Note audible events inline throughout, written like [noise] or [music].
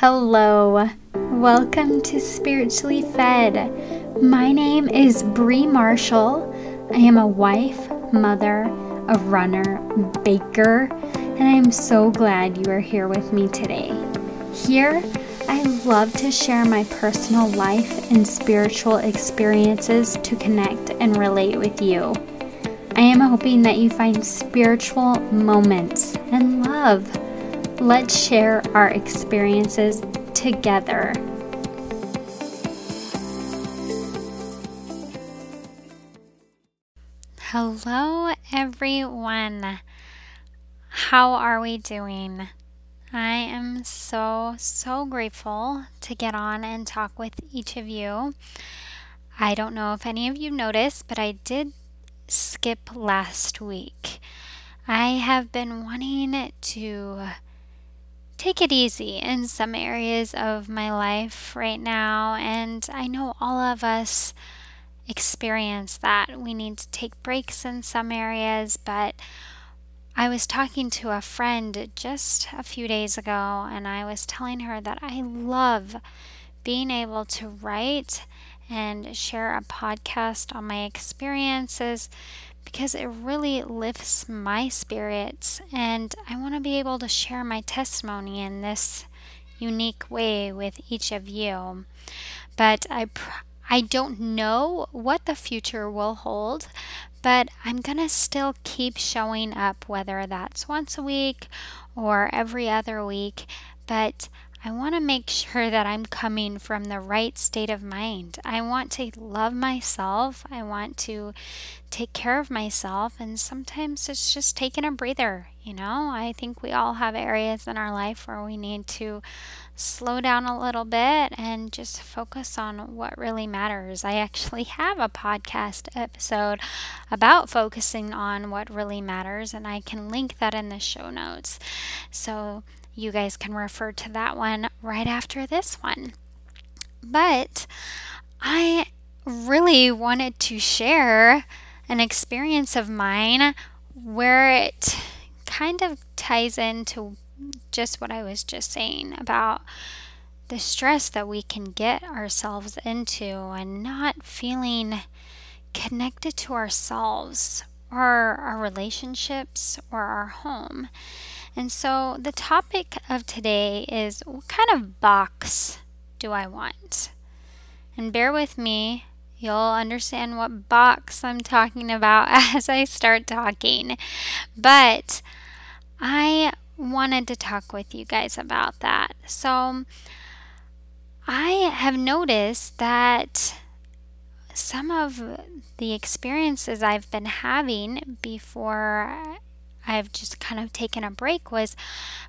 Hello, welcome to Spiritually Fed. My name is Bree Marshall. I am a wife, mother, a runner, baker, and I am so glad you are here with me today. Here, I love to share my personal life and spiritual experiences to connect and relate with you. I am hoping that you find spiritual moments and love Let's share our experiences together. Hello, everyone. How are we doing? I am so, so grateful to get on and talk with each of you. I don't know if any of you noticed, but I did skip last week. I have been wanting to take it easy in some areas of my life right now. And I know all of us experience that. We need to take breaks in some areas, but I was talking to a friend just a few days ago, and I was telling her that I love being able to write and share a podcast on my experiences because it really lifts my spirits, and I want to be able to share my testimony in this unique way with each of you. But I pr- I don't know what the future will hold, but I'm going to still keep showing up, whether that's once a week or every other week. But I want to make sure that I'm coming from the right state of mind. I want to love myself. I want to take care of myself. And sometimes it's just taking a breather. You know, I think we all have areas in our life where we need to slow down a little bit and just focus on what really matters. I actually have a podcast episode about focusing on what really matters, and I can link that in the show notes. So, you guys can refer to that one right after this one. But I really wanted to share an experience of mine where it kind of ties into just what I was just saying about the stress that we can get ourselves into and not feeling connected to ourselves or our relationships or our home. And so the topic of today is what kind of box do I want? And bear with me, you'll understand what box I'm talking about [laughs] as I start talking. But I wanted to talk with you guys about that. So I have noticed that some of the experiences I've been having before I've just kind of taken a break was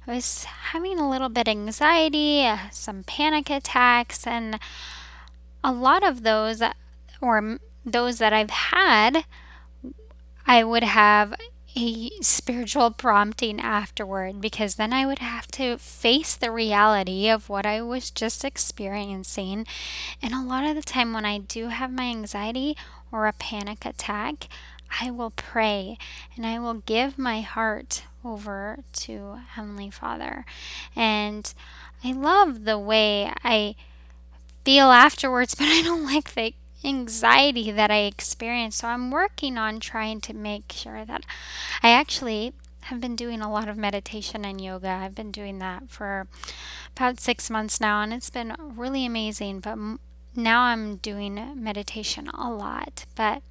I was having a little bit of anxiety, uh, some panic attacks, and a lot of those, or those that I've had, I would have a spiritual prompting afterward because then I would have to face the reality of what I was just experiencing. And a lot of the time, when I do have my anxiety or a panic attack, I will pray and I will give my heart over to Heavenly Father. And I love the way I feel afterwards, [laughs] but I don't like the anxiety that I experience. So I'm working on trying to make sure that I actually have been doing a lot of meditation and yoga. I've been doing that for about six months now, and it's been really amazing. But now I'm doing meditation a lot. But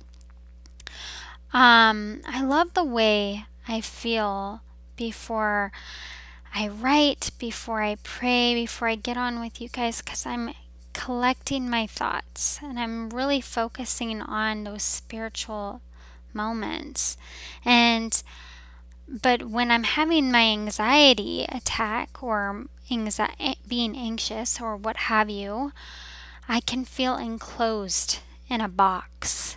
um, I love the way I feel before I write, before I pray, before I get on with you guys, because I'm collecting my thoughts and I'm really focusing on those spiritual moments. And but when I'm having my anxiety attack or anxi- being anxious or what have you, I can feel enclosed in a box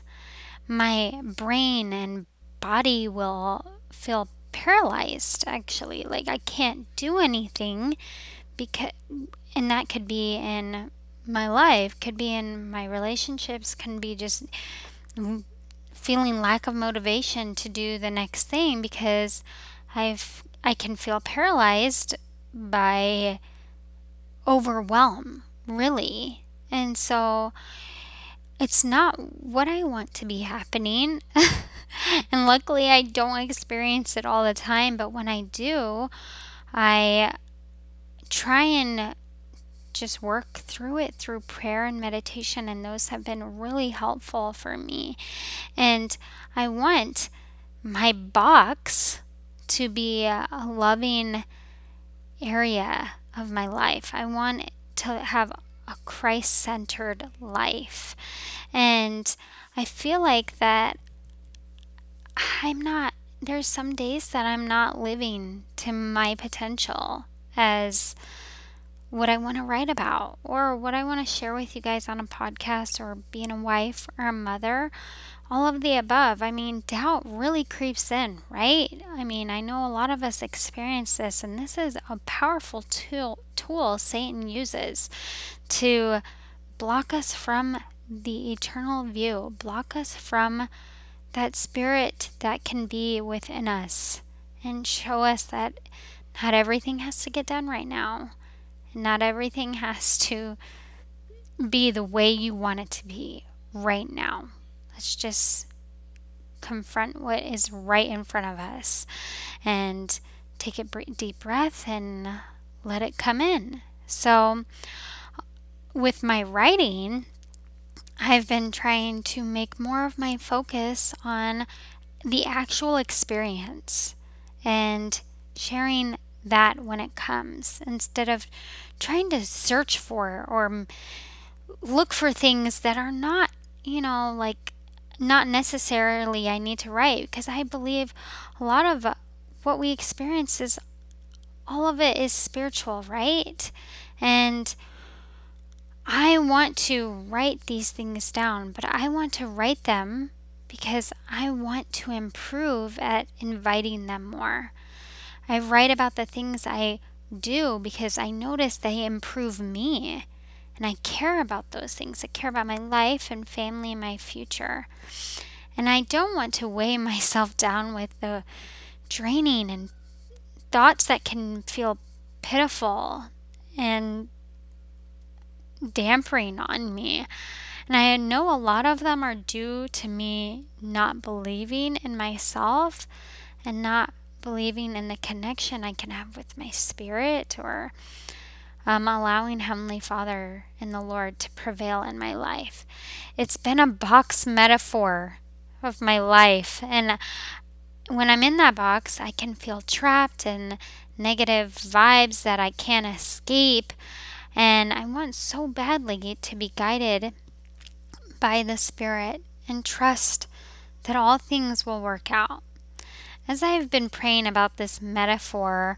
my brain and body will feel paralyzed actually like i can't do anything because and that could be in my life could be in my relationships can be just feeling lack of motivation to do the next thing because i've i can feel paralyzed by overwhelm, really. And so it's not what I want to be happening. [laughs] and luckily, I don't experience it all the time, but when I do, I try and just work through it through prayer and meditation, and those have been really helpful for me. And I want my box to be a loving area of my life. I want to have a Christ centered life. And I feel like that I'm not, there's some days that I'm not living to my potential as what I want to write about or what I want to share with you guys on a podcast or being a wife or a mother. All of the above. I mean, doubt really creeps in, right? I mean, I know a lot of us experience this, and this is a powerful tool, tool Satan uses to block us from the eternal view, block us from that spirit that can be within us, and show us that not everything has to get done right now. Not everything has to be the way you want it to be right now. Let's just confront what is right in front of us and take a deep breath and let it come in. So, with my writing, I've been trying to make more of my focus on the actual experience and sharing that when it comes instead of trying to search for or look for things that are not, you know, like not necessarily I need to write because I believe a lot of uh, what we experience is all of it is spiritual, right? And I want to write these things down, but I want to write them because I want to improve at inviting them more. I write about the things I do because I notice they improve me. And I care about those things. I care about my life and family and my future. And I don't want to weigh [laughs] myself down with the draining and thoughts that can feel pitiful and dampering on me. And I know a lot of them are due to me not believing in myself and not believing in the connection I can have with my spirit or um, allowing Heavenly Father and the Lord to prevail in my life. It's been a box metaphor of my life. And when I'm in that box, I can feel trapped and negative vibes that I can't escape. And I want so badly to be guided by the Spirit and trust that all things will work out as I've been praying about this metaphor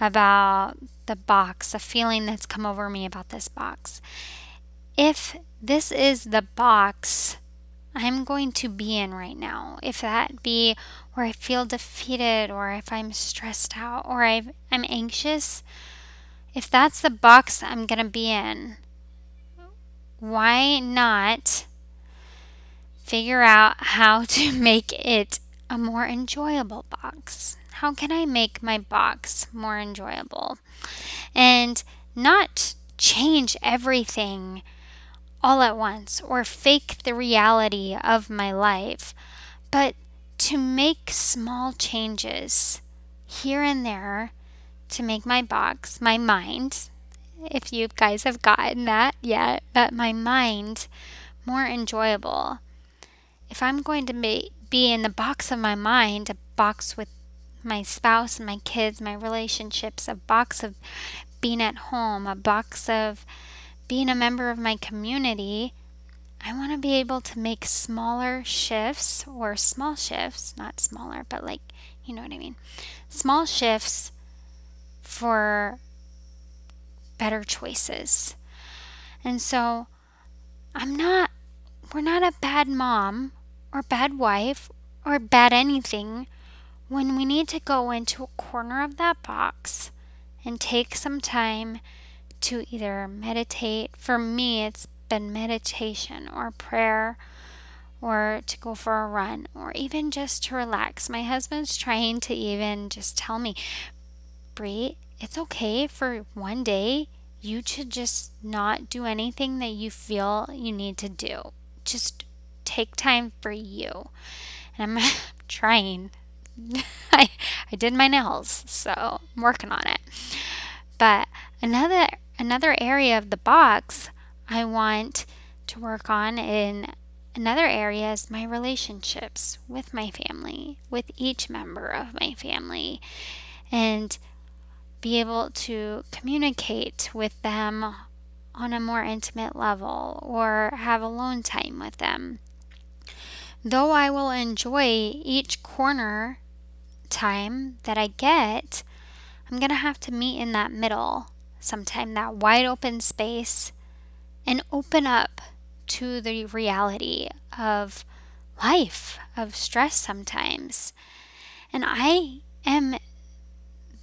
about the box, a feeling that's come over me about this box, if this is the box I'm going to be in right now, if that be where I feel defeated or if I'm stressed out or i am anxious, if that's the box I'm going to be in, why not figure out how to [laughs] make it a more enjoyable box? How can I make my box more enjoyable? And not change everything all at once or fake the reality of my life, but to make small changes here and there to make my box, my mind, if you guys have gotten that yet, but my mind more enjoyable. If I'm going to make be in the box of my mind, a box with my spouse and my kids, my relationships, a box of being at home, a box of being a member of my community. I want to be able to make smaller shifts or small shifts, not smaller, but like, you know what I mean? Small shifts for better choices. And so I'm not, we're not a bad mom or bad wife or bad anything when we need to go into a corner of that box and take some time to either meditate. For me, it's been meditation or prayer or to go for a run or even just to relax. My husband's trying to even just tell me, Bree, it's okay for one day. you should just not do anything that you feel you need to do. Just take time for you. And I'm [laughs] trying. [laughs] I I did my nails, so I'm working on it. But another another area of the box I want to work on in another area is my relationships with my family, with each member of my family, and be able to communicate with them on a more intimate level or have alone time with them. Though I will enjoy each corner time that I get, I'm going to have to meet in that middle sometime, that wide open space, and open up to the reality of life, of stress sometimes. And I am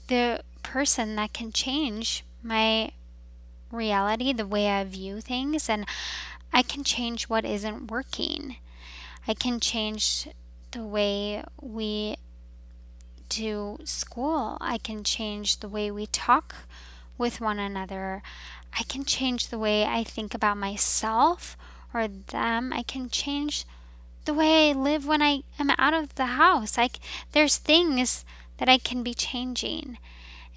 the person that can change my reality, the way I view things, and I can change what isn't working. I can change the way we do school. I can change the way we talk with one another. I can change the way I think about myself or them. I can change the way I live when I am out of the house. Like there's things that I can be changing.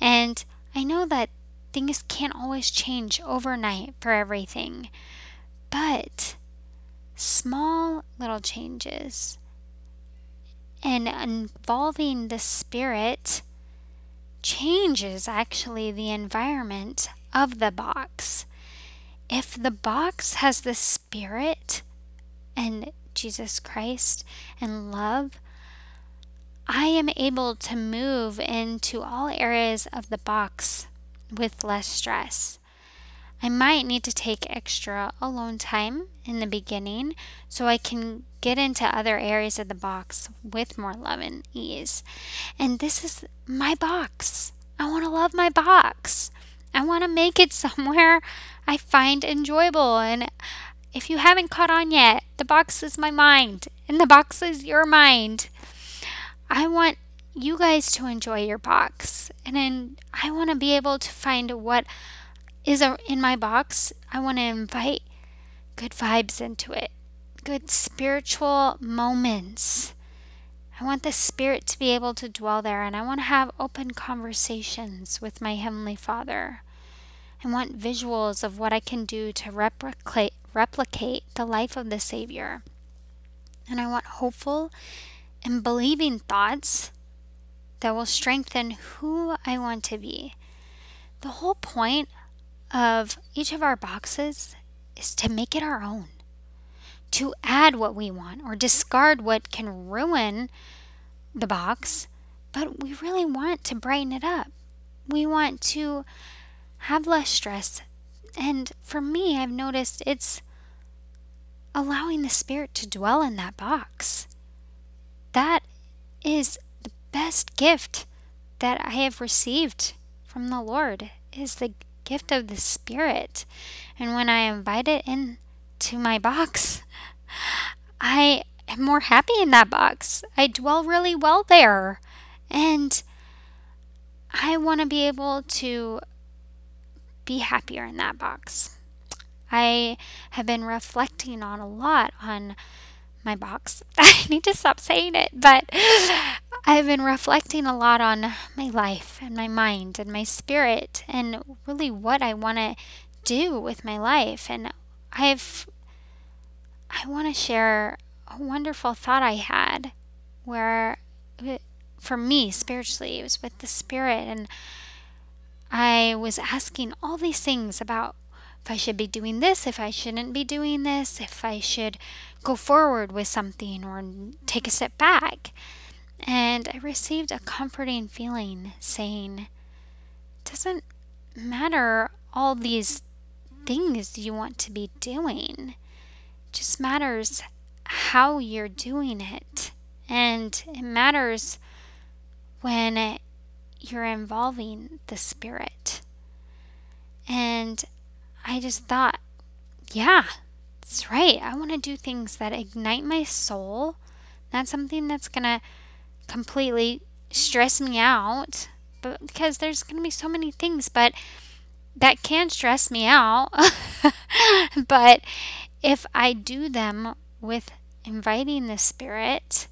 And I know that things can't always change overnight for everything, but small little changes and involving the spirit changes actually the environment of the box. If the box has the spirit and Jesus Christ and love, I am able to move into all areas of the box with less stress. I might need to take extra alone time in the beginning so I can get into other areas of the box with more love and ease. And this is my box. I want to love my box. I want to make it [laughs] somewhere I find enjoyable. And if you haven't caught on yet, the box is my mind, and the box is your mind. I want you guys to enjoy your box. And I want to be able to find what is in my box. I want to invite good vibes into it, good spiritual moments. I want the Spirit to be able to dwell there, and I want to have open conversations with my Heavenly Father. I want visuals of what I can do to replicate, replicate the life of the Savior. And I want hopeful and believing thoughts that will strengthen who I want to be. The whole point of each of our boxes is to make it our own, to add what we want or discard what can ruin the box, but we really want to brighten it up. We want to have less stress. And for me, I've noticed it's allowing the Spirit to dwell in that box that is the best gift that I have received from the Lord is the gift of the Spirit. And when I invite it into my box, [laughs] I am more happy in that box. I dwell really well there. And I want to be able to be happier in that box. I have been reflecting on a lot on my box. [laughs] I need to stop saying it, but I've been reflecting a lot on my life and my mind and my spirit and really what I want to do with my life. And I've, I want to share a wonderful thought I had where, for me, spiritually, it was with the spirit. And I was asking all these things about if I should be doing this, if I shouldn't be doing this, if I should go forward with something or take a step back. And I received a comforting feeling saying, doesn't matter all these things you want to be doing. Just matters how you're doing it. And it matters when you're involving the spirit. And I just thought, yeah, that's right. I want to do things that ignite my soul, not something that's going to completely stress me out, but because there's going to be so many things, but that can stress me out. [laughs] but if I do them with inviting the Spirit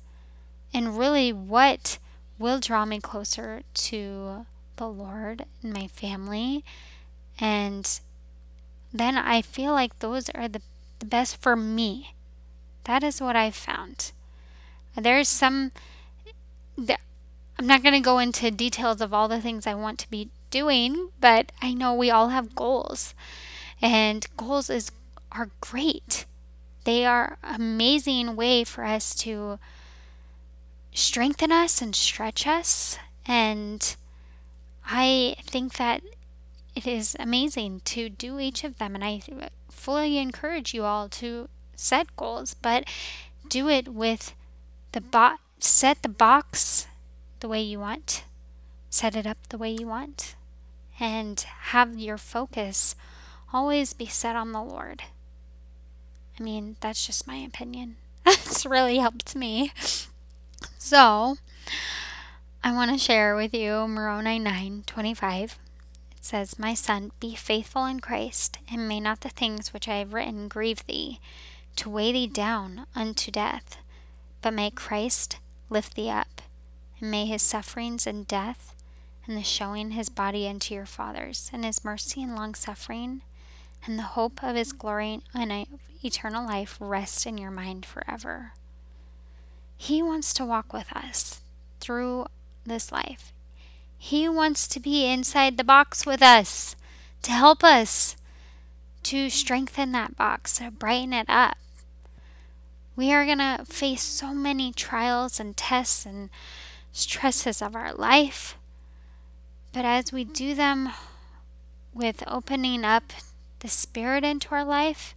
and really what will draw me closer to the Lord and my family, and then I feel like those are the, the best for me. That is what I've found. There's some, I'm not going to go into details of all the things I want to be doing, but I know we all have goals. And goals is are great. They are amazing way for us to strengthen us and stretch us and I think that it is amazing to do each of them and I fully encourage you all to set goals, but do it with the bot set the box the way you want. Set it up the way you want and have your focus always be set on the Lord. I mean, that's just my opinion. [laughs] it's really helped me. So, I want to share with you Moroni 9 25. It says, My son, be faithful in Christ, and may not the things which I have written grieve thee, to weigh thee down unto death, but may Christ lift thee up, and may his sufferings and death and the showing his body unto your fathers, and his mercy and long suffering, and the hope of his glory and eternal life rest in your mind forever. He wants to walk with us through this life. He wants to be inside the box with us to help us to strengthen that box, to brighten it up. We are going to face so many trials and tests and stresses of our life. But as we do them with opening up the Spirit into our life,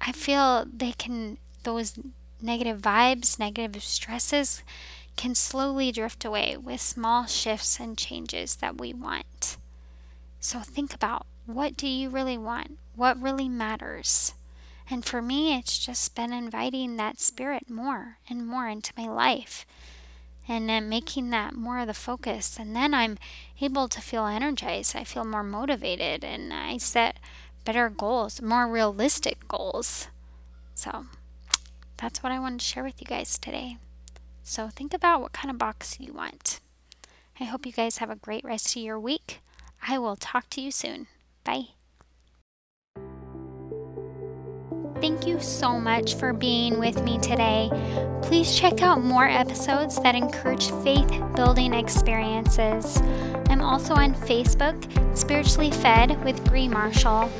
I feel they can, those negative vibes, negative stresses, can slowly drift away with small shifts and changes that we want. So think about what do you really want? What really matters? And for me, it's just been inviting that spirit more and more into my life and then making that more of the focus. And then I'm able to feel energized. I feel more motivated and I set better goals, more realistic goals. So that's what I wanted to share with you guys today. So think about what kind of box you want. I hope you guys have a great rest of your week. I will talk to you soon. Bye. Thank you so much for being with me today. Please check out more episodes that encourage faith building experiences. I'm also on Facebook, Spiritually Fed with Bree Marshall,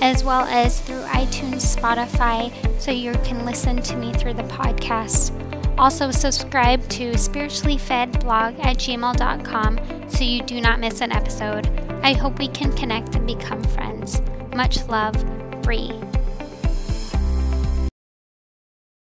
as well as through iTunes, Spotify, so you can listen to me through the podcast. Also, subscribe to spirituallyfedblog at gmail.com so you do not miss an episode. I hope we can connect and become friends. Much love, Bree.